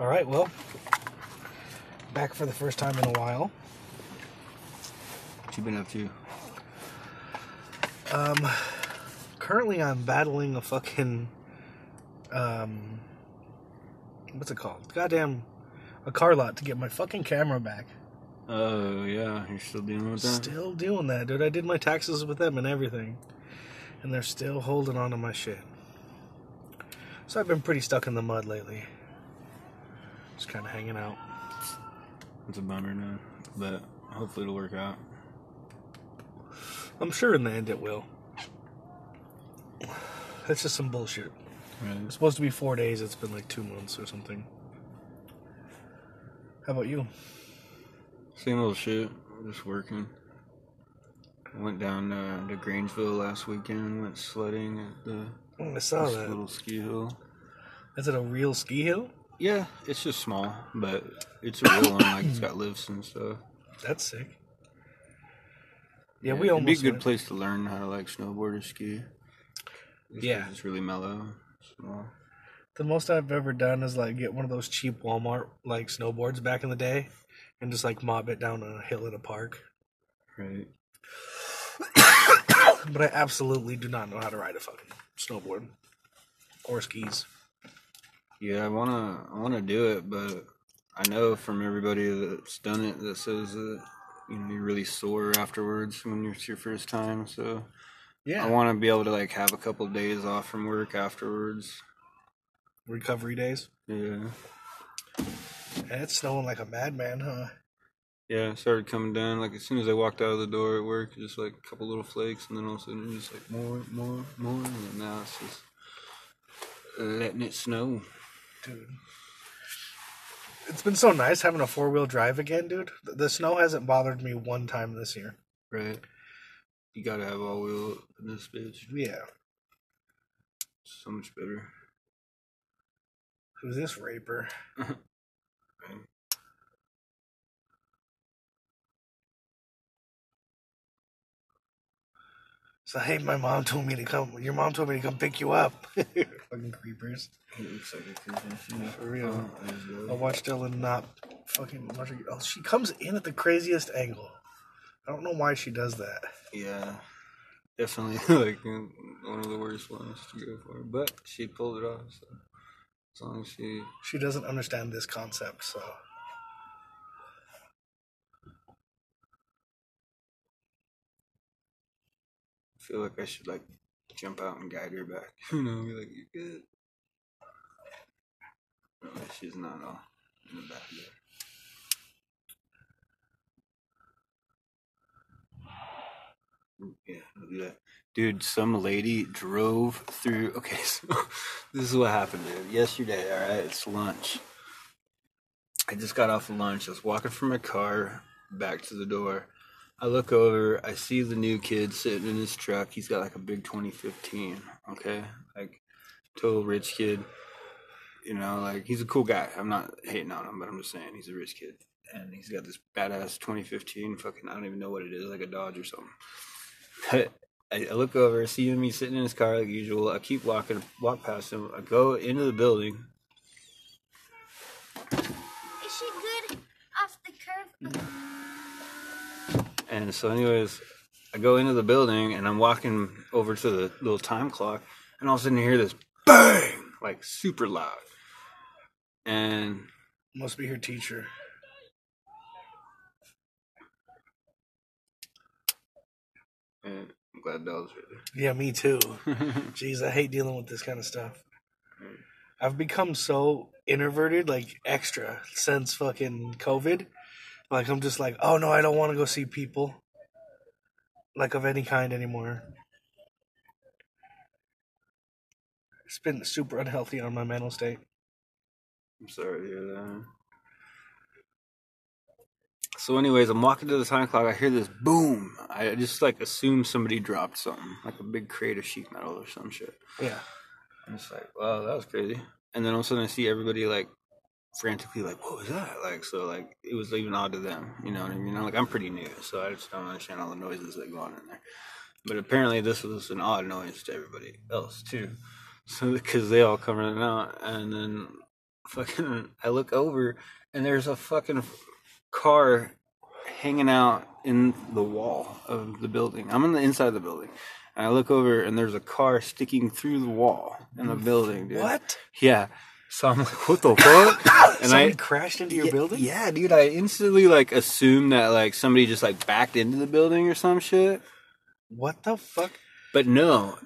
All right, well, back for the first time in a while. What you been up to? Um, currently I'm battling a fucking, um, what's it called? Goddamn, a car lot to get my fucking camera back. Oh yeah, you're still dealing with that. Still doing that, dude. I did my taxes with them and everything, and they're still holding on to my shit. So I've been pretty stuck in the mud lately. Just kind of hanging out. It's a bummer now, but hopefully it'll work out. I'm sure in the end it will. That's just some bullshit. Right. It's supposed to be four days. It's been like two months or something. How about you? Same old shit. Just working. Went down uh, to Grangeville last weekend. Went sledding at the Oh, I saw that. little ski hill. Is it a real ski hill? Yeah, it's just small, but it's a real one. Like it's got lifts and stuff. That's sick. Yeah, we it'd almost be a good went. place to learn how to like snowboard or ski. Just 'cause Yeah. it's really mellow. Small. The most I've ever done is like get one of those cheap Walmart like snowboards back in the day, and just like mob it down a hill in a park. Right. But I absolutely do not know how to ride a fucking snowboard or skis. Yeah, I wanna I wanna do it, but I know from everybody that's done it that says that you know you're really sore afterwards when it's your first time. So Yeah, I want to be able to like have a couple days off from work afterwards. recovery days. Yeah, And it's snowing like a madman, huh? yeah. It started coming down like as soon as I walked out of the door at work, just like a couple little flakes, and then all of a sudden just like more, more, more, and now it's just letting it snow. Dude. It's been so nice having a four wheel drive again, dude. The- snow hasn't bothered me one time this year. Right. You gotta have all wheel in this bitch. Yeah. So much better. Who's this raper? So hey, my mom told me to come. Your mom told me to come pick you up. fucking creepers. It looks like a creepy For real. Oh, there's the- I watched Ellen not fucking. watch her- Oh, she comes in at the craziest angle. I don't know why she does that. Yeah, definitely like one of the worst ones to go for, but she pulled it off. So as long as she, She doesn't understand this concept, so. Feel like I should like jump out and guide her back. You know, be like, you're good?" No, she's not all in the back there. Yeah, do that. Dude, some lady drove through. Okay, so this is what happened, dude. Yesterday, all right, it's lunch. I just got off of lunch. I was walking from my car back to the door. I look over. I see the new kid sitting in his truck. He's got like a big 2015. Okay, like total rich kid. You know, like he's a cool guy. I'm not hating on him, but I'm just saying he's a rich kid, and he's got this badass 2015. Fucking, I don't even know what it is, like a Dodge or something. I, I look over, I see him. He's sitting in his car like usual. I keep walking, walk past him. I go into the building. Is she good off the curve? Mm. And so, anyways, I go into the building and I'm walking over to the little time clock, and all of a sudden, you hear this bang, like super loud. And Must be her teacher. and I'm glad that was Yeah, me too. Jeez, I hate dealing with this kind of stuff. Mm. I've become so introverted, like extra, since fucking COVID. Like, I'm just like, oh no, I don't want to go see people. Like, of any kind anymore. It's been super unhealthy on my mental state. I'm sorry to hear that. So, anyways, I'm walking to the time clock. I hear this boom. I just like assume somebody dropped something, like a big crate of sheet metal or some shit. Yeah. I'm just like, wow, that was crazy. And then all of a sudden, I see everybody like frantically like, what was that? Like, so like it was even odd to them. You know what I mean? Like I'm pretty new, so I just don't understand all the noises that go on in there. But apparently, this was an odd noise to everybody else too. So because they all come running out, and then fucking, I look over and there's a fucking car hanging out in the wall of the building. I'm on the inside of the building. And I look over and there's a car sticking through the wall in the mm. building, dude. What? Yeah. So I'm like, what the fuck? And somebody crashed into your yeah, building? Yeah, dude. I instantly like assumed that like somebody just like backed into the building or some shit. What the fuck? But no.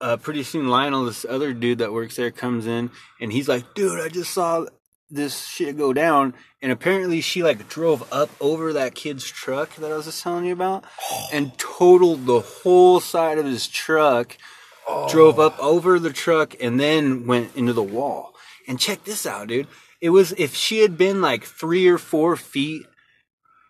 Uh, pretty soon Lionel, this other dude that works there, comes in and he's like, dude, I just saw this shit go down. And apparently she like drove up over that kid's truck that I was just telling you about and totaled the whole side of his truck, drove up over the truck and then went into the wall. And check this out, dude. It was if she had been like three or four feet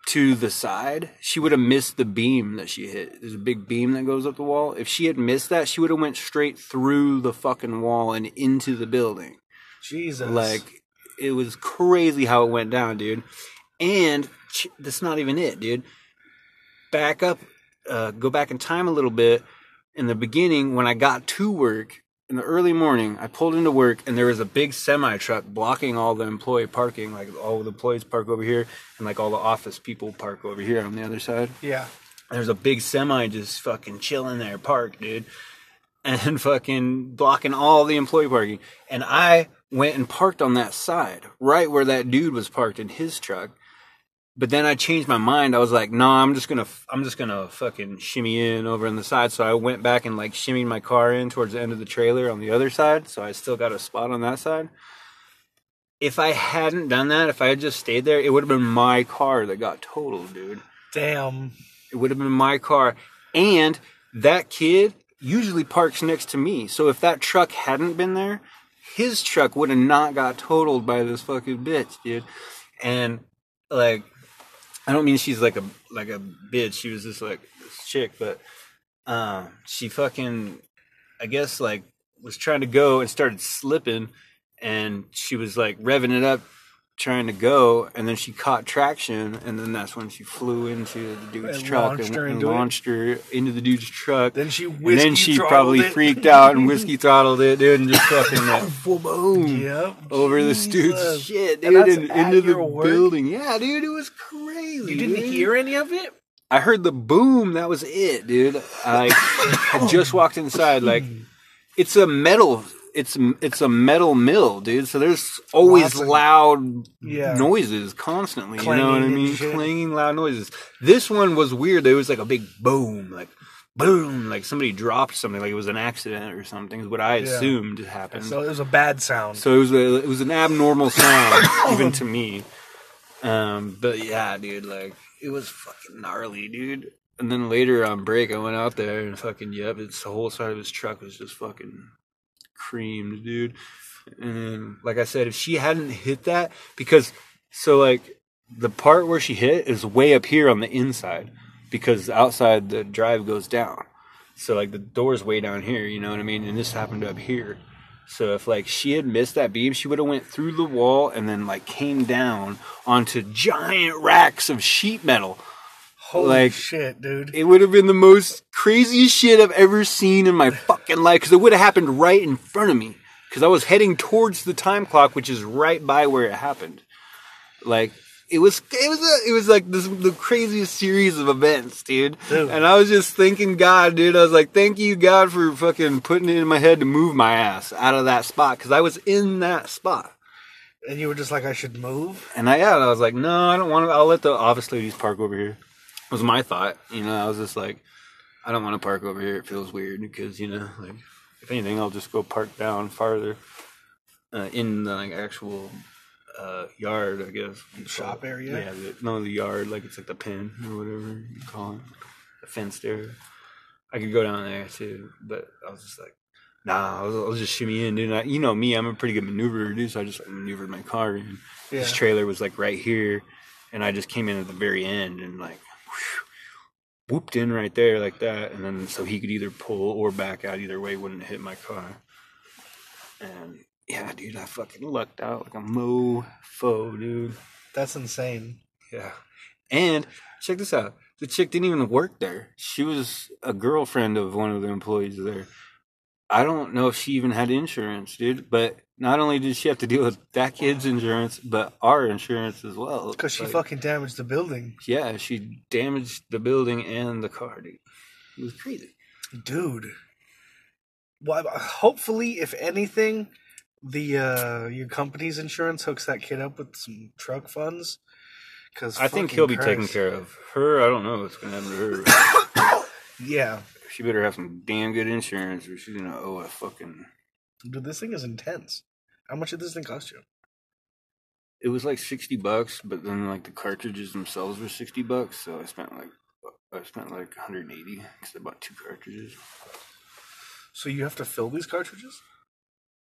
to the side, she would have missed the beam that she hit. There's a big beam that goes up the wall. If she had missed that, she would have went straight through the fucking wall and into the building. Jesus. Like it was crazy how it went down, dude. And ch- that's not even it, dude. Back up, uh, go back in time a little bit. In the beginning, when I got to work in the early morning, I pulled into work and there was a big semi truck blocking all the employee parking. Like all the employees park over here, and like all the office people park over here on the other side. yeah. There's a big semi just fucking chilling there, parked, dude, and fucking blocking all the employee parking. And I went and parked on that side, right where that dude was parked in his truck. But then I changed my mind. I was like, "No, nah, I'm just gonna, I'm just gonna fucking shimmy in over on the side." So I went back and like shimmied my car in towards the end of the trailer on the other side. So I still got a spot on that side. If I hadn't done that, if I had just stayed there, it would have been my car that got totaled, dude. Damn. It would have been my car. And that kid usually parks next to me. So if that truck hadn't been there, his truck would have not got totaled by this fucking bitch, dude. And like I don't mean she's like a like a bitch. She was just like this chick, but um she fucking I guess like was trying to go and started slipping and she was like revving it up trying to go and then she caught traction and then that's when she flew into the dude's And truck launched and, her and launched her into the dude's truck Then she and then she probably it. freaked out and whiskey throttled it dude and just fucking like full boom Yep. over this dude's shit dude and into the work? building yeah dude it was crazy You didn't dude. hear any of it? I heard the boom. That was it, dude. I had just walked inside. Like, it's a metal. It's it's a metal mill, dude. So there's always of- loud Yeah. noises constantly. you know what I mean? Clanging, loud noises. This one was weird. There was like a big boom, like boom, like somebody dropped something, like it was an accident or something. Is what I Yeah. assumed happened. So it was a bad sound. So it was a it was an abnormal sound even to me. Um, but yeah, dude, like it was fucking gnarly, dude. And then later on break, I went out there and fucking yep, it's the whole side of his truck was just fucking creamed, dude. And like I said, if she hadn't hit that, because so like the part where she hit is way up here on the inside, because outside the drive goes down. So like the door's way down here, you know what I mean? And this happened up here. So if like she had missed that beam, she would have went through the wall and then like came down onto giant racks of sheet metal. Holy like- shit, dude. It would have been the most craziest shit I've ever seen in my fucking life because it would have happened right in front of me. Because I was heading towards the time clock, which is right by where it happened. Like it was, it was, a, it was like this the craziest series of events, dude. Dude. And I was just thanking God, dude. I was like, thank you, God, for fucking putting it in my head to move my ass out of that spot because I was in that spot. and you were just like, I should move? And I, yeah, I was like, no, I don't want to. I'll let the office ladies park over here. Was my thought. You know, I was just like, I don't want to park over here. It feels weird because you know, like, if anything, I'll just go park down farther uh, in the like actual uh, yard, I guess. Shop area? Yeah, the, no, the yard, like it's like the pen or whatever you call it, the fenced area. I could go down there too, but I was just like, nah, I'll, I'll just shimmy in, dude. I, you know me, I'm a pretty good maneuverer, dude. So I just like, maneuvered my car in. Yeah. This trailer was like right here, and I just came in at the very end and like whooped in right there like that, and then so he could either pull or back out. Either way, wouldn't hit my car. And yeah, dude, I fucking lucked out like a mofo, dude. That's insane. Yeah. And check this out. The chick didn't even work there. She was a girlfriend of one of the employees there. I don't know if she even had insurance, dude, but not only did she have to deal with that kid's insurance, but our insurance as well. Because she Like, fucking damaged the building. Yeah, she damaged the building and the car, dude. It was crazy. Dude. Well, hopefully, if anything, the uh your company's insurance hooks that kid up with some truck funds. Because I think he'll be taken care of. Her, I don't know what's gonna happen to her. Yeah, she better have some damn good insurance, or she's gonna owe a fucking. Dude, this thing is intense. How much did this thing cost you? It was like sixty bucks, but then like the cartridges themselves were sixty bucks, so I spent like I spent like one hundred and eighty because I bought two cartridges. So you have to fill these cartridges?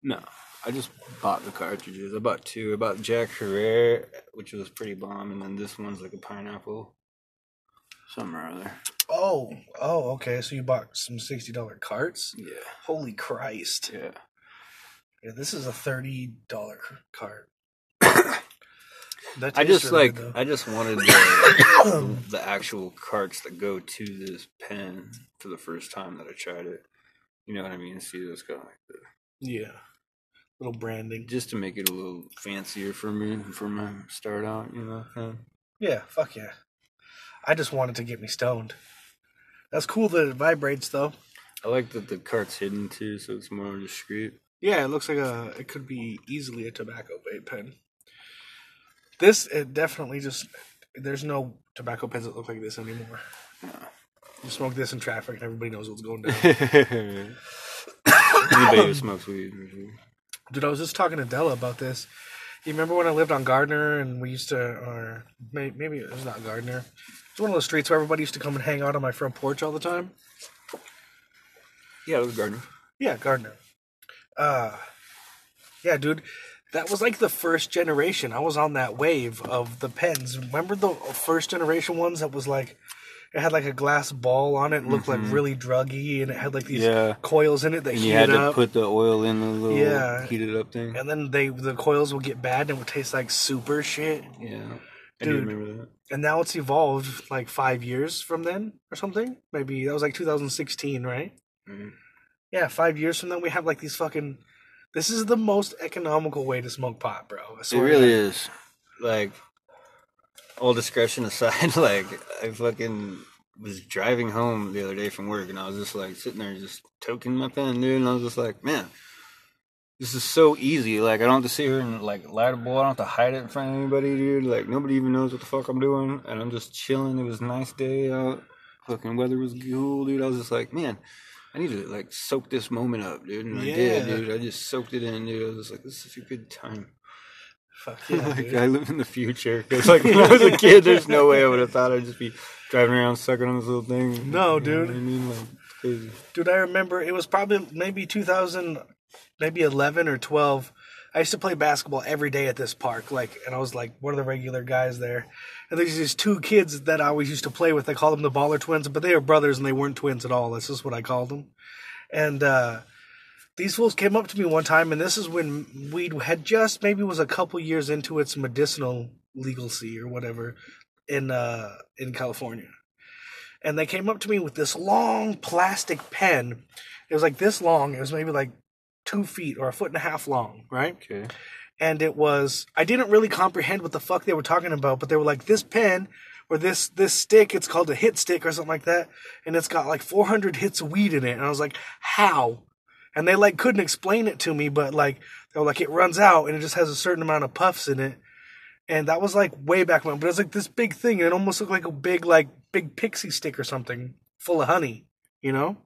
No, I just bought the cartridges. I bought two. I bought Jack Herer, which was pretty bomb, and then this one's like a pineapple, something or other. Oh, oh, okay. So you bought some sixty dollar carts? Yeah, Holy Christ! yeah. Yeah, this is a thirty dollar cart. That I just really like good, I just wanted the, the actual carts that go to this pen for the first time that I tried it. You know what I mean? See, it's got like the, yeah, little branding. just to make it a little fancier for me for my start out. You know, kind of. Yeah, fuck yeah. I just wanted to get me stoned. That's cool that it vibrates though. I like that the cart's hidden too, so it's more discreet. Yeah, it looks like a. It could be easily a tobacco vape pen. This it definitely just. There's no tobacco pens that look like this anymore. You smoke this in traffic, and everybody knows what's going down. Anybody who smokes weed. Dude, I was just talking to Della about this. You remember when I lived on Gardner and we used to, or may- maybe it was not Gardner. It's one of those streets where everybody used to come and hang out on my front porch all the time. yeah, it was Gardner. Yeah, Gardner. Uh, yeah, dude, that was like the first generation. I was on that wave of the pens. Remember the first generation ones that was like, it had like a glass ball on it, and looked like really druggy, and it had like these Yeah. coils in it that And you had to up. put the oil in the little Yeah. heated up thing. and then they the coils would get bad and it would taste like super shit. Yeah, I Dude. remember that. And now it's evolved like five years from then or something. Maybe that was like 2016, right? Mhm. Yeah, five years from then we have like these fucking. This is the most economical way to smoke pot, bro. It swear to really is. Like, all discretion aside, like, I fucking was driving home the other day from work and I was just like sitting there just toking my pen, dude. And I was just like, man, this is so easy. Like, I don't have to sit here and like light a bowl. I don't have to hide it in front of anybody, dude. Like, nobody even knows what the fuck I'm doing. And I'm just chilling. It was a nice day out. Fucking weather was cool, dude. I was just like, man. I need to like soak this moment up, dude. And I did, dude. I just soaked it in, dude. I was just like, this is a good time. Fuck yeah, like. I live in the future. Because like when I was a kid, there's no way I would have thought I'd just be driving around sucking on this little thing. No, You dude. I mean, like crazy. Dude, I remember it was probably maybe 2000, maybe 11 or 12. I used to play basketball every day at this park, like, and I was like one of the regular guys there. And there's these two kids that I always used to play with. I called them the Baller Twins, but they were brothers and they weren't twins at all. That's just what I called them. And uh, these fools came up to me one time, and this is when weed had just maybe was a couple years into its medicinal legalcy or whatever in uh, in California. And they came up to me with this long plastic pen. It was like this long. It was maybe like two feet or a foot and a half long, right? Okay. and it was I didn't really comprehend what the fuck they were talking about, but they were like this pen or this this stick, it's called a hit stick or something like that, and it's got like 400 hits of weed in it, and I was like, how? And they like couldn't explain it to me, but like they were like it runs out and it just has a certain amount of puffs in it, and that was like way back when, but it was like this big thing, and it almost looked like a big like big pixie stick or something full of honey, you know.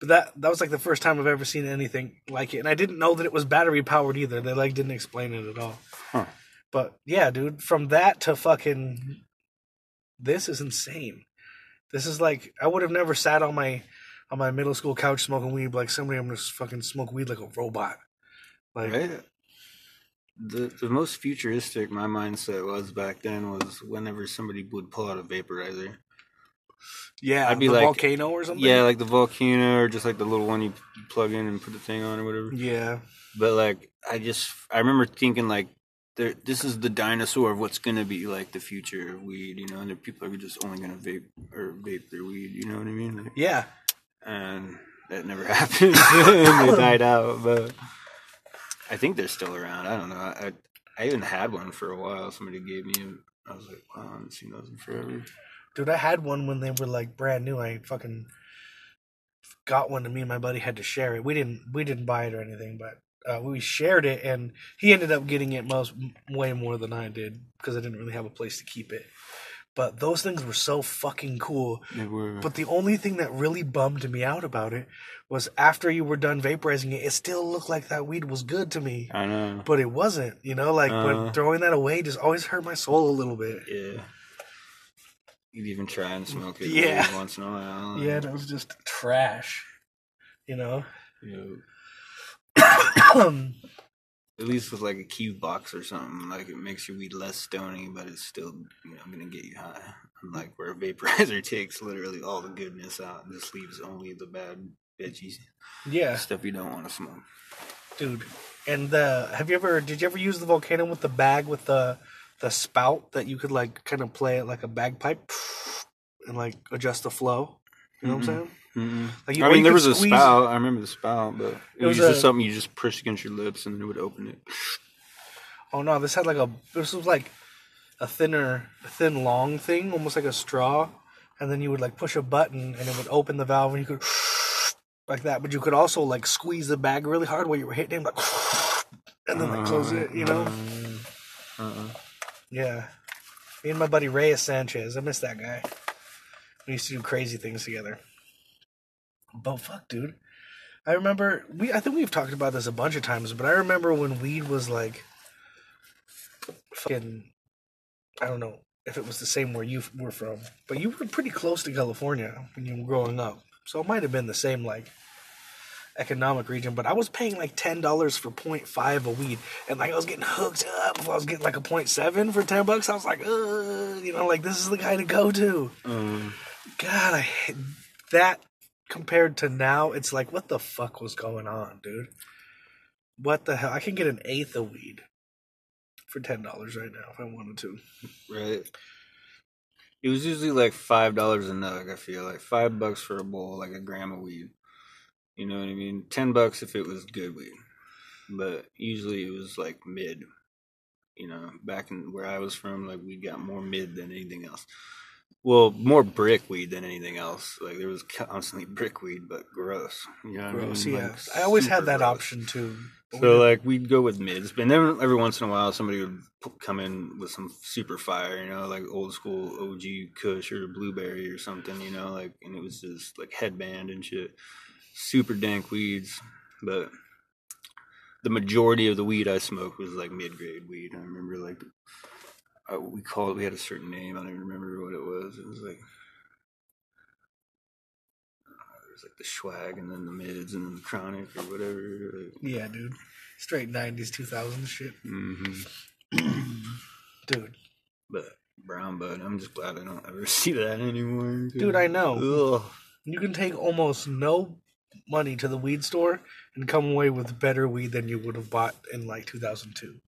But that that was like the first time I've ever seen anything like it, and I didn't know that it was battery powered either. They like didn't explain it at all. Huh. But yeah, dude, from that to fucking this is insane. This is like I would have never sat on my on my middle school couch smoking weed. Like somebody, I'm gonna fucking smoke weed like a robot. Like Right. The the most futuristic my mindset was back then was whenever somebody would pull out a vaporizer. Yeah, I'd be the like- volcano or something. Yeah, like the volcano or just like the little one you you plug in and put the thing on or whatever. yeah, But like I just I remember thinking like there this is the dinosaur of what's gonna be like the future of weed, you know, and that people are just only gonna vape or vape their weed, you know what I mean? Like, yeah. and that never happened. they died out. But I think they're still around. I don't know. I I even had one for a while. Somebody gave me. I was like, wow, I haven't seen those in forever. Dude, I had one when they were like brand new. I fucking got one to me and my buddy had to share it. We didn't we didn't buy it or anything, but uh, we shared it and he ended up getting it most way more than I did because I didn't really have a place to keep it. But those things were so fucking cool. They were. But the only thing that really bummed me out about it was after you were done vaporizing it, it still looked like that weed was good to me. I know. But it wasn't, you know, like Uh. throwing that away just always hurt my soul a little bit. Yeah. You'd even try and smoke it Yeah. once in a while. Yeah, and it was just trash. You know? You know, at least with like a cube box or something, like it makes your weed less stony, but it's still, you know, gonna get you high. Unlike where a vaporizer takes literally all the goodness out and just leaves only the bad veggies, Yeah. stuff you don't want to smoke. dude. And the have you ever did you ever use the volcano with the bag with the the spout that you could like kind of play it like a bagpipe and like adjust the flow? You know what I'm saying? Mm-mm. Like you- I mean, there was a spout. I remember the spout, but it, It was, was just a- something you just push against your lips and then it would open it. Oh no, this had like a this was like a thinner, thin, long thing, almost like a straw, and then you would like push a button and it would open the valve and you could like that. But you could also like squeeze the bag really hard while you were hitting, it, like, and then like close it. You know? Uh-uh. uh-uh. Yeah. Me and my buddy Reyes Sanchez, I miss that guy. We used to do crazy things together. But fuck, dude. I remember we. I think we've talked about this a bunch of times, but I remember when weed was like, fucking. I don't know if it was the same where you were from, but you were pretty close to California when you were growing up, so it might have been the same like economic region. But I was paying like ten dollars for 0.5 a weed, and like I was getting hooked up. If I was getting like a 0.7 for ten bucks, I was like, uh, you know, like this is the guy to go to. Um, God, I that compared to now, it's like, what the fuck was going on, dude? What the hell? I can get an eighth of weed for ten dollars right now if I wanted to. right. It was usually like five dollars a nug. I feel like five bucks for a bowl, like a gram of weed. You know what I mean? Ten bucks if it was good weed, but usually it was like mid. You know, back in where I was from, like we got more mid than anything else. Well, more brick weed than anything else. Like there was constantly brick weed, but gross. You know what Gross, I mean? yeah. Like, I always had that gross. option too. So like we'd go with mids, but then every once in a while somebody would p- come in with some super fire, you know, like old school OG Kush or Blueberry or something, you know, like and it was just like headband and shit, super dank weeds. But the majority of the weed I smoked was like mid grade weed. I remember like uh, we called we had a certain name. I don't even remember what it was. It was like. uh, It was like the swag and then the mids and then the chronic or whatever. Like, yeah, dude. Straight nineties, two thousands shit. hmm Dude. But brown bud, I'm just glad I don't ever see that anymore. Dude, I know. Ugh. You can take almost no money to the weed store and come away with better weed than you would have bought in like two thousand two.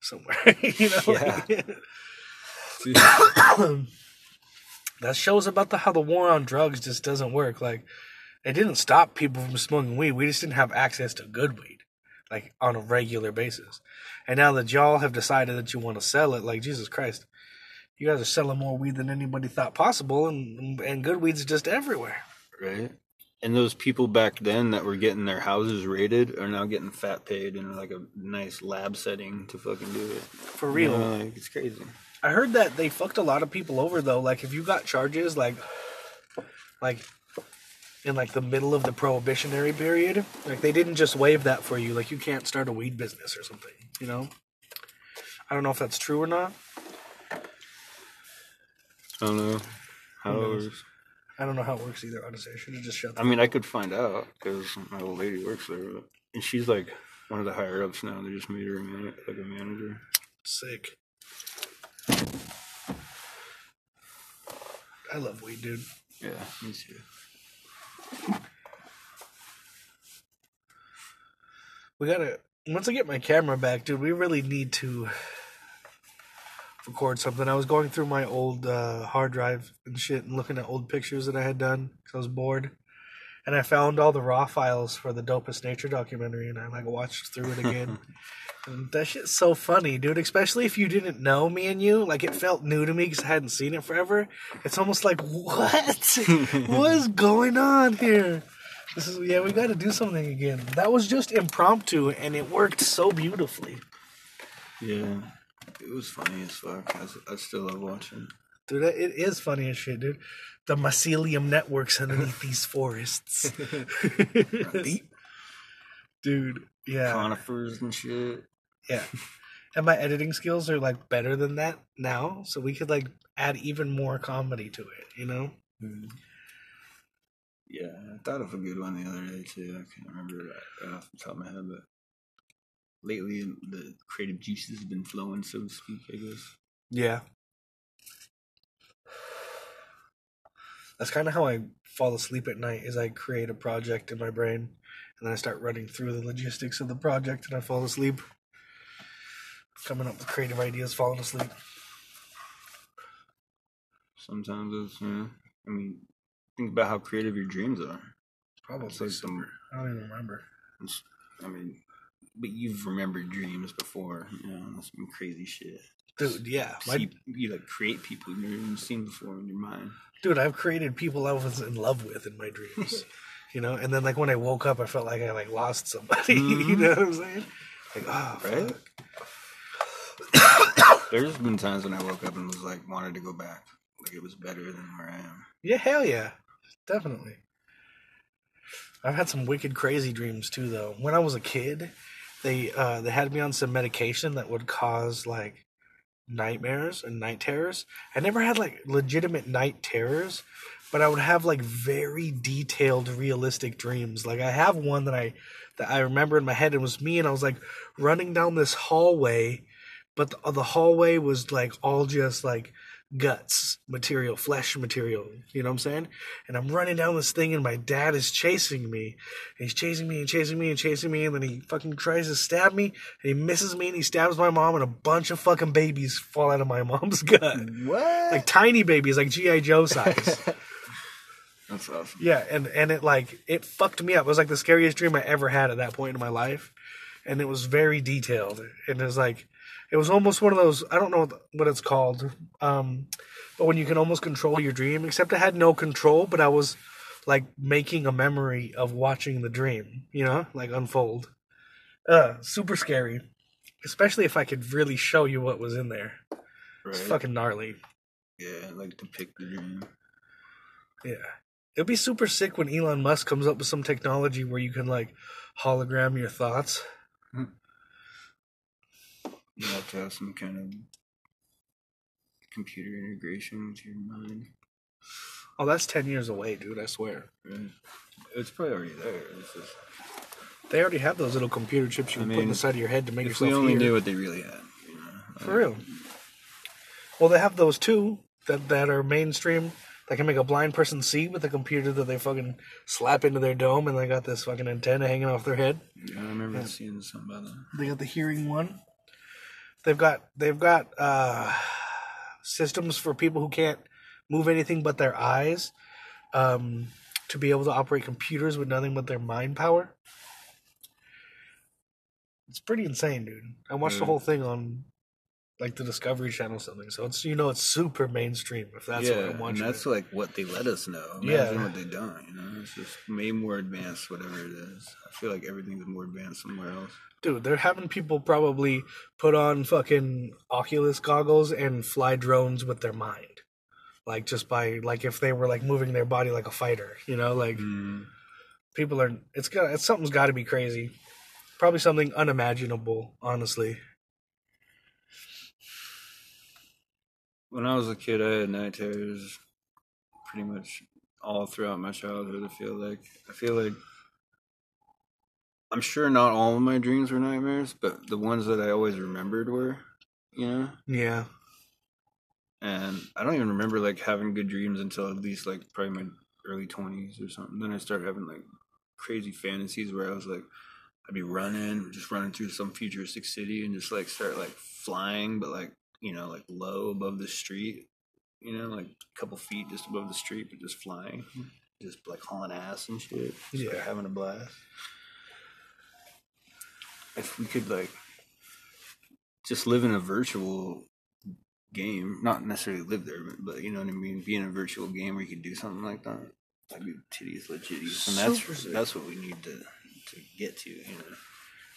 Somewhere. you know? Yeah. That shows about the how the war on drugs just doesn't work. Like it didn't stop people from smoking weed. We just didn't have access to good weed, like on a regular basis. And now that y'all have decided that you want to sell it, like Jesus Christ, you guys are selling more weed than anybody thought possible, and and good weed's just everywhere. right? And those people back then that were getting their houses raided are now getting fat paid in like a nice lab setting to fucking do it. For You real. know, like it's crazy. I heard that they fucked a lot of people over though. Like if you got charges like like in like the middle of the prohibitionary period, like they didn't just waive that for you. Like you can't start a weed business or something, you know? I don't know if that's true or not. I don't know how Who it knows? works. I don't know how it works either, honestly. I should have just shut the I mean, I could find out because my old lady works there, and she's like one of the higher ups now. They just made her a man- like a manager. sick. I love weed, dude. Yeah, me too. We gotta once I get my camera back, dude. We really need to record something. I was going through my old uh, hard drive and shit, and looking at old pictures that I had done because I was bored. and I found all the raw files for the dopest nature documentary, and I like watched through it again. and that shit's so funny, dude. Especially if you didn't know me and you, like it felt new to me because I hadn't seen it forever. It's almost like what? what is going on here? This is yeah, we got to do something again. That was just impromptu, and it worked so beautifully, Yeah, it was funny as fuck. I still love watching. it. dude. It is funny as shit, dude. The mycelium networks underneath these forests, Deep dude. Yeah, conifers and shit. Yeah. And my editing skills are like better than that now, so we could like add even more comedy to it, you know? Mm. Yeah, I thought of a good one the other day too. I can't remember it off the top of my head, but lately the creative juices have been flowing, so to speak. I guess. Yeah. That's kind of how I fall asleep at night is I create a project in my brain and then I start running through the logistics of the project and I fall asleep. Coming up with creative ideas, falling asleep. Sometimes it's, you know, I mean, think about how creative your dreams are. Probably like some. I don't even remember. I mean, but you've remembered dreams before, you know, some crazy shit. Dude, yeah. My, See, you like create people you've never seen before in your mind. dude, I've created people I was in love with in my dreams. you know, and then like when I woke up, I felt like I like lost somebody. you Mhm. know what I'm saying? Like, oh, Right? fuck. There's been times when I woke up and was like, wanted to go back. Like it was better than where I am. Yeah, hell yeah, definitely. I've had some wicked crazy dreams too, though. When I was a kid, they uh, they had me on some medication that would cause like nightmares and night terrors. I never had like legitimate night terrors, but I would have like very detailed, realistic dreams. Like I have one that I that I remember in my head. And it was me, and I was like running down this hallway, but the, the hallway was like all just like guts material, flesh material. You know what I'm saying? And I'm running down this thing, and my dad is chasing me. And he's chasing me and chasing me and chasing me, and then he fucking tries to stab me, and he misses me, and he stabs my mom, and a bunch of fucking babies fall out of my mom's gut. What? Like tiny babies, like GI Joe size. That's awesome. yeah, and and it like it fucked me up. It was like the scariest dream I ever had at that point in my life, and it was very detailed. And it was like, it was almost one of those. I don't know what, it's called, um, but when you can almost control your dream. Except I had no control, but I was like making a memory of watching the dream. You know, like unfold. Uh, super scary, especially if I could really show you what was in there. Right? It's fucking gnarly. yeah, like depict the dream. Yeah. It'd be super sick when Elon Musk comes up with some technology where you can like hologram your thoughts. You have to have some kind of computer integration with your mind. Oh, that's 10 years away, dude, I swear. Right? It's probably already there. It's just, They already have those little computer chips you I can put mean, the side of your head to make if yourself we only hear. knew what they really had, you know. For real. Well, they have those too that, that are mainstream that can make a blind person see with a computer that they fucking slap into their dome and they got this fucking antenna hanging off their head. Yeah, I remember seeing something about that. They got the hearing one. They've got they've got uh, systems for people who can't move anything but their eyes um, to be able to operate computers with nothing but their mind power. It's pretty insane, dude. I watched the Mm. whole thing on like the Discovery Channel something, so it's you know it's super mainstream if that's yeah, what I'm and that's it. like what they let us know. Yeah. Imagine what they don't. You know, it's just way more advanced, whatever it is. I feel like everything's more advanced somewhere else. Dude, they're having people probably put on fucking Oculus goggles and fly drones with their mind. Like just by like if they were like moving their body like a fighter, you know, like Mm. people are it's got it's something's got to be crazy. Probably something unimaginable, honestly. When I was a kid, I had night terrors pretty much all throughout my childhood. I feel like I feel like I'm sure not all of my dreams were nightmares, but the ones that I always remembered were, you know. Yeah. And I don't even remember like having good dreams until at least like probably my early twenties or something. Then I started having like crazy fantasies where I was like, I'd be running, just running through some futuristic city and just like start like flying, but like you know like low above the street, you know, like a couple feet just above the street, but just flying. Mm-hmm. just like hauling ass and shit. Just, like, Yeah. having a blast. If we could like just live in a virtual game, not necessarily live there, but, but you know what I mean, be in a virtual game where you could do something like that. That'd be titties legit. And that's sick. that's what we need to to get to. You know.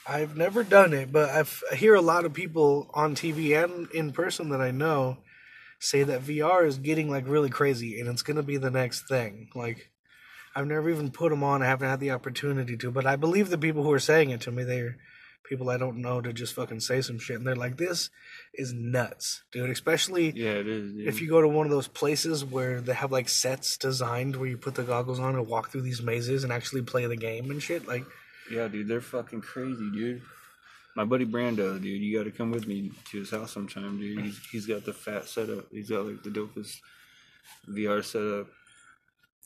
I've never done it, but I've, I hear a lot of people on TV and in person that I know say that VR is getting like really crazy and it's going to be the next thing. Like, I've never even put them on. I haven't had the opportunity to, but I believe the people who are saying it to me, they're people I don't know to just fucking say some shit. And they're like, this is nuts, dude. Especially Yeah, it is. dude. if you go to one of those places where they have like sets designed where you put the goggles on and walk through these mazes and actually play the game and shit. Like, Yeah, dude, they're fucking crazy, dude. My buddy Brando, dude, you got to come with me to his house sometime, dude. He's, he's got the fat setup. He's got like the dopest VR setup,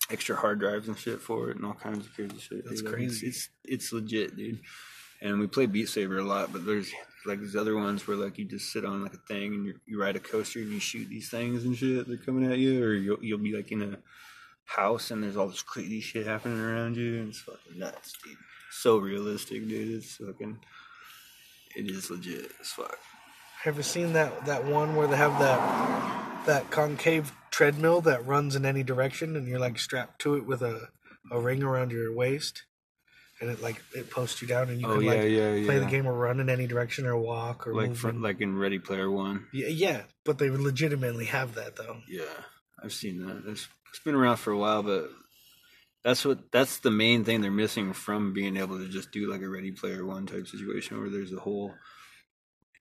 extra hard drives and shit for it, and all kinds of crazy shit. That's dude. Crazy. It's, it's it's legit, dude. And we play Beat Saber a lot, but there's like these other ones where like you just sit on like a thing and you you ride a coaster and you shoot these things and shit. They're coming at you, or you'll you'll be like in a house and there's all this crazy shit happening around you, and it's fucking nuts, dude. So realistic, dude. It's fucking. It is legit as fuck. Have you seen that that one where they have that that concave treadmill that runs in any direction and you're like strapped to it with a, a ring around your waist and it like it posts you down and you Oh can yeah, like yeah, play the game or run in any direction or walk or Like from like in Ready Player One. yeah, yeah, but they legitimately have that though. Yeah, I've seen that. It's, it's been around for a while, but that's what that's the main thing they're missing from being able to just do like a Ready Player One type situation where there's a whole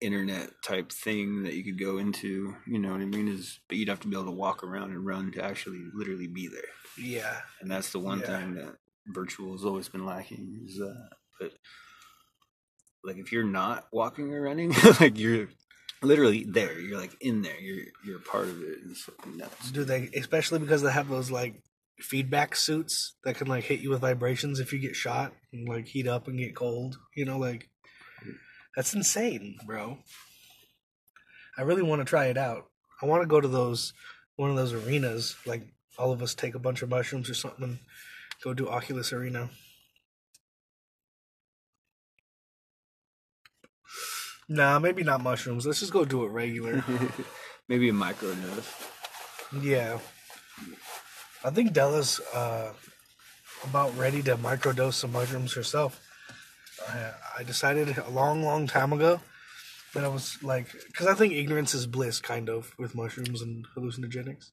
internet type thing that you could go into. You know what I mean? Is but you'd have to be able to walk around and run to actually literally be there, Yeah. and that's the one Yeah. thing that virtual has always been lacking. Is that, but like if you're not walking or running, like you're literally there. You're like in there. You're you're a part of it. And it's fucking nuts. Do they especially because they have those like feedback suits that can like hit you with vibrations if you get shot and like heat up and get cold. You know, like that's insane, bro. I really want to try it out. I want to go to those one of those arenas, like all of us take a bunch of mushrooms or something and go do Oculus Arena. Nah, maybe not mushrooms. Let's just go do it regular. Maybe a micro dose. Yeah. I think Della's uh, about ready to microdose some mushrooms herself. I, I decided a long, long time ago that I was like, because I think ignorance is bliss, kind of, with mushrooms and hallucinogenics.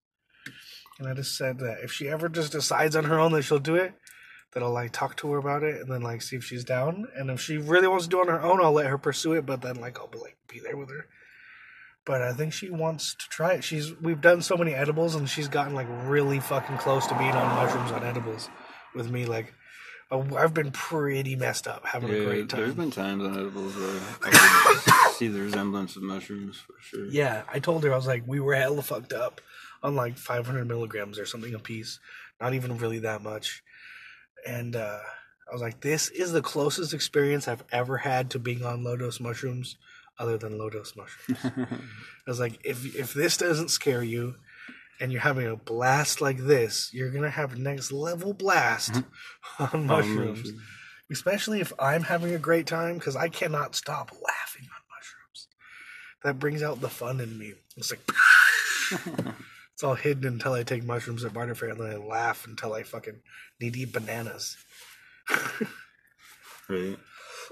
And I just said that if she ever just decides on her own that she'll do it, that I'll like talk to her about it and then like see if she's down. And if she really wants to do it on her own, I'll let her pursue it. But then like I'll be like be there with her but I think she wants to try it. She's we've done so many edibles, and she's gotten like really fucking close to being on mushrooms on edibles with me. Like, uh, I've been pretty messed up, having a great time. There's been times on edibles where I see the resemblance of mushrooms for sure. Yeah, I told her I was like, we were hella fucked up on like 500 milligrams or something a piece, not even really that much. And uh, I was like, this is the closest experience I've ever had to being on low dose mushrooms, other than low dose mushrooms. I was like, if if this doesn't scare you, and you're having a blast like this, you're gonna have next level blast mm-hmm. on mushrooms. Especially if I'm having a great time, because I cannot stop laughing on mushrooms. That brings out the fun in me. It's like it's all hidden until I take mushrooms at Barter Fair, and then I laugh until I fucking need to eat bananas. Right.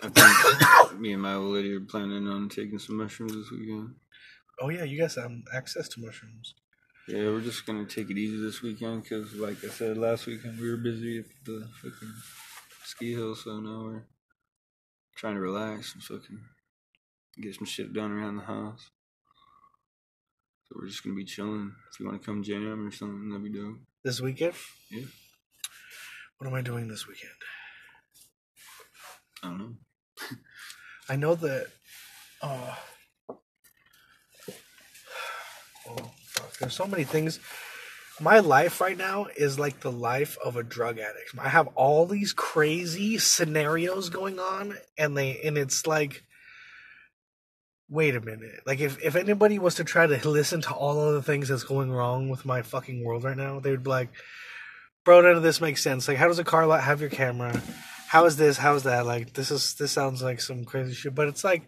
I think me and my old lady are planning on taking some mushrooms this weekend. Oh yeah, you guys have access to mushrooms. Yeah, we're just gonna take it easy this weekend because, like I said last weekend, we were busy at the fucking ski hill, so now we're trying to relax and fucking get some shit done around the house. So we're just gonna be chilling. If you want to come jam or something, that'd be dope. This weekend? Yeah. What am I doing this weekend? I don't know. I know that. Uh, oh fuck! There's so many things. My life right now is like the life of a drug addict. I have all these crazy scenarios going on, and they and it's like, wait a minute. Like if if anybody was to try to listen to all of the things that's going wrong with my fucking world right now, they would be like, bro, none of this makes sense. Like, how does a car lot have your camera? How is this? How is that? Like, this is this sounds like some crazy shit. But it's like,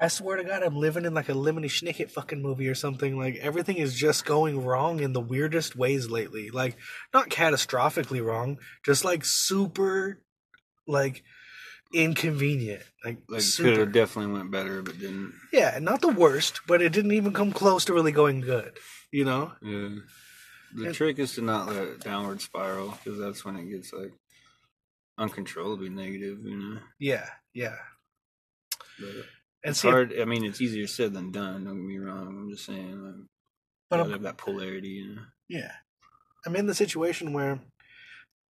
I swear to God, I'm living in like a Lemony Snicket fucking movie or something. Like, everything is just going wrong in the weirdest ways lately. Like, not catastrophically wrong, just like super, like inconvenient. Like, Like could super. have definitely went better, but didn't. Yeah, not the worst, but it didn't even come close to really going good. You know? Yeah. The And- trick is to not let it downward spiral because that's when it gets like uncontrollably negative, you know. Yeah, yeah. But And it's see, hard. I mean, it's easier said than done. Don't get me wrong. I'm just saying, like, but I'm, have that polarity, you know. yeah, I'm in the situation where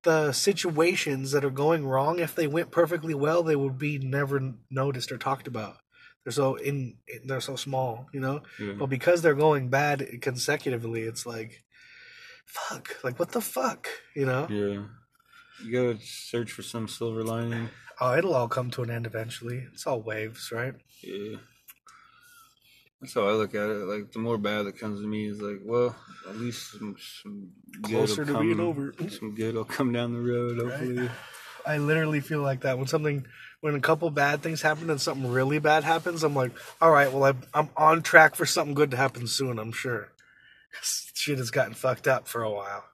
the situations that are going wrong, if they went perfectly well, they would be never noticed or talked about. They're so in, they're so small, you know. Yeah. But because they're going bad consecutively, it's like, fuck, like what the fuck, you know? Yeah. You gotta search for some silver lining. Oh, it'll all come to an end eventually. It's all waves, right? Yeah. That's how I look at it. Like the more bad that comes to me is like, well, at least some, some good Closer will to come, being over. Some good will come down the road. Hopefully. I literally feel like that when something, when a couple bad things happen and something really bad happens, I'm like, all right, well, I'm, I'm on track for something good to happen soon, I'm sure. Shit has gotten fucked up for a while.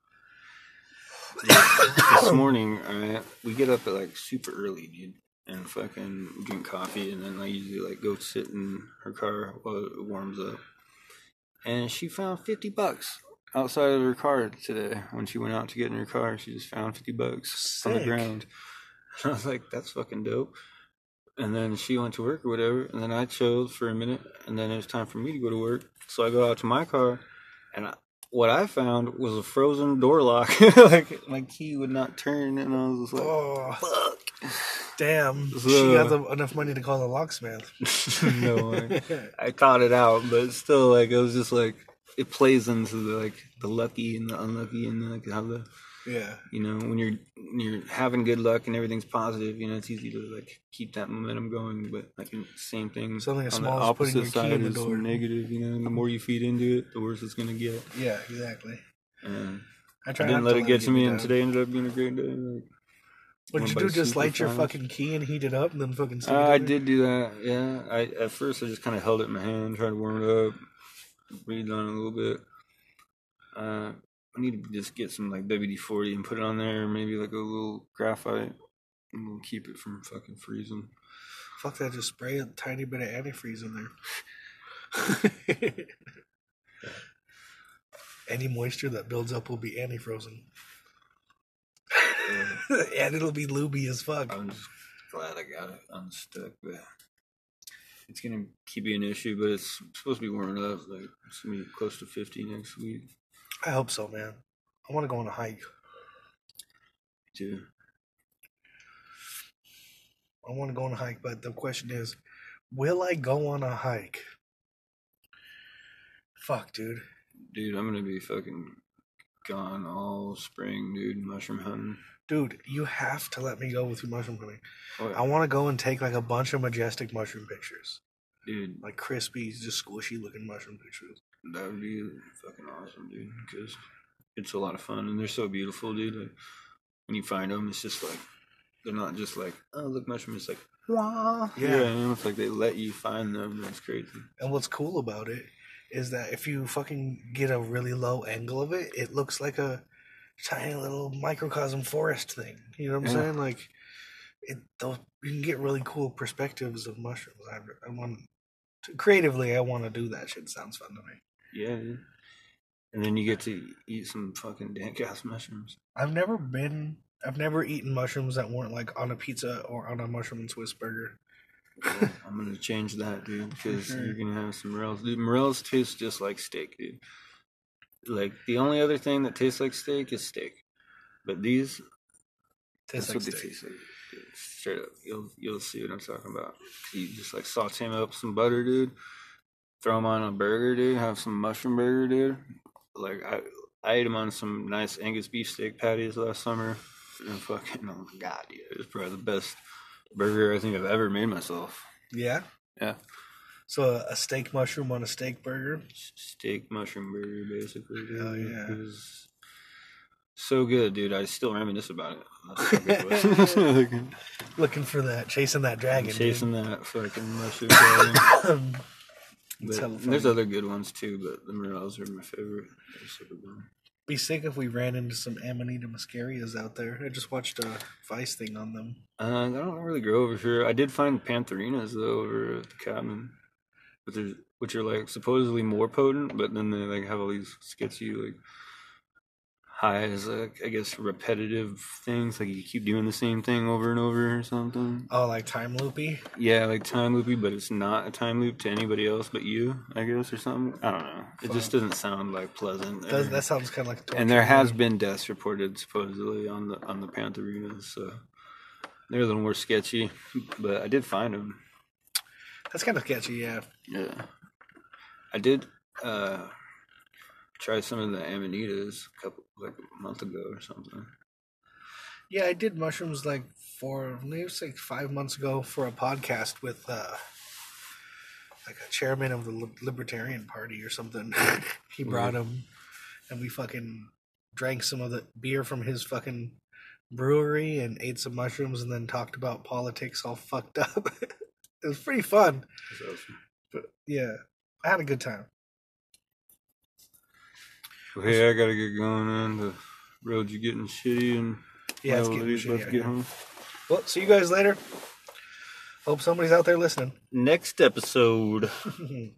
This morning, alright, we get up at like super early, dude, and fucking drink coffee, and then I usually like go sit in her car while it warms up. And she found fifty bucks outside of her car today when she went out to get in her car. She just found fifty bucks on the ground. And I was like, "That's fucking dope." And then she went to work or whatever, and then I chilled for a minute, and then it was time for me to go to work. So I go out to my car, and I, what I found was a frozen door lock. like my key would not turn, and I was just like, Oh, "Fuck." damn. She got uh, the, enough money to call the locksmith. no, I, I caught it out, but still, like it was just like it plays into the like the lucky and the unlucky, and like how the yeah. you know when you're when you're having good luck and everything's positive, you know it's easy to like keep that momentum going. But like the same thing Something as on small the opposite side is door. negative. You know, the more you feed into it, the worse it's gonna get. Yeah, exactly. And I I try didn't let it get to me, and today ended up being a great day. Like, What'd you do? Just light your fucking key and heat it up and then fucking Uh, I did do that. Yeah. I at first I just kind of held it in my hand, tried to warm it up, breathed on it a little bit. Uh, I need to just get some like WD forty and put it on there, maybe like a little graphite, and we'll keep it from fucking freezing. Fuck that, just spray a tiny bit of antifreeze in there. Any moisture that builds up will be anti-frozen. and it'll be looby as fuck. I'm just glad I got it unstuck, but it's gonna keep being an issue. But it's supposed to be warming up. Like it's gonna be close to fifty next week I hope so, man. I want to go on a hike. too. I want to go on a hike, but the question is, will I go on a hike? Fuck, dude. Dude, I'm gonna be fucking gone all spring, dude. Mushroom hunting. Dude, you have to let me go with you mushroom hunting. Oh, yeah. I want to go and take like a bunch of majestic mushroom pictures. dude, Like crispy, just squishy looking mushroom pictures. That would be fucking awesome, dude. Because it's a lot of fun and they're so beautiful, dude. Like, when you find them, it's just like they're not just like oh look mushroom. It's like wow, Yeah. yeah. know, it's like they let you find them. It's crazy. And what's cool about it is that if you fucking get a really low angle of it, it looks like a tiny little microcosm forest thing. You know what I'm Yeah. saying? Like, it those, you can get really cool perspectives of mushrooms. I, I want to, creatively, I want to do that. Shit sounds fun to me. Yeah, dude. And then you get to eat some fucking dank ass mushrooms. I've never been. I've never eaten mushrooms that weren't like on a pizza or on a mushroom and Swiss burger. I'm gonna change that, dude, because sure. you're gonna have some morels. Dude, morels taste just like steak, dude. Like the only other thing that tastes like steak is steak, but these Tastes that's like steak. taste like. Straight up, you'll you'll see what I'm talking about. You just like saute them up some butter, dude. Throw them on a burger, dude. Have some mushroom burger, dude. Like I I ate them on some nice Angus beef steak patties last summer. And fucking oh my god, dude, it was probably the best burger I think I've ever made myself. Yeah. Yeah. So a, steak mushroom on a steak burger. steak mushroom burger, basically. dude. Hell yeah. It was So good, dude. I still reminisce about it. That's how good. Looking for that, chasing that dragon. Chasing that fucking mushroom dragon. dude. But It's hella there's other good ones too, but the morels are my favorite. They're super good. Be sick if we ran into some Amanita muscarias out there. I just watched a Vice thing on them. Uh, they don't really grow over here. I did find pantherinas though over at the cabin, but there's which are like supposedly more potent, but then they like have all these sketchy like highs, like I guess repetitive things. Like you keep doing the same thing over and over or something. Oh, like time loopy. Yeah, like time loopy, but it's not a time loop to anybody else but you, I guess, or something. I don't know. It just doesn't sound like pleasant. That, that sounds kind of like. And there has been deaths reported supposedly on the on the pantherinas, so they're a little more sketchy. But I did find them. That's kind of sketchy. Yeah. Yeah, I did uh, try some of the amanitas a couple like a month ago or something. Yeah, I did mushrooms like four, maybe it was like five months ago for a podcast with uh, like a chairman of the Libertarian Party or something. he brought him, and we fucking drank some of the beer from his fucking brewery and ate some mushrooms, and then talked about politics all fucked up. it was pretty fun, awesome. but yeah, I had a good time. Well, hey, I gotta get going on. The roads are getting shitty, and Yeah, my it's getting lady's about shitty to out get home. Well, see you guys later. Hope somebody's out there listening. Next episode.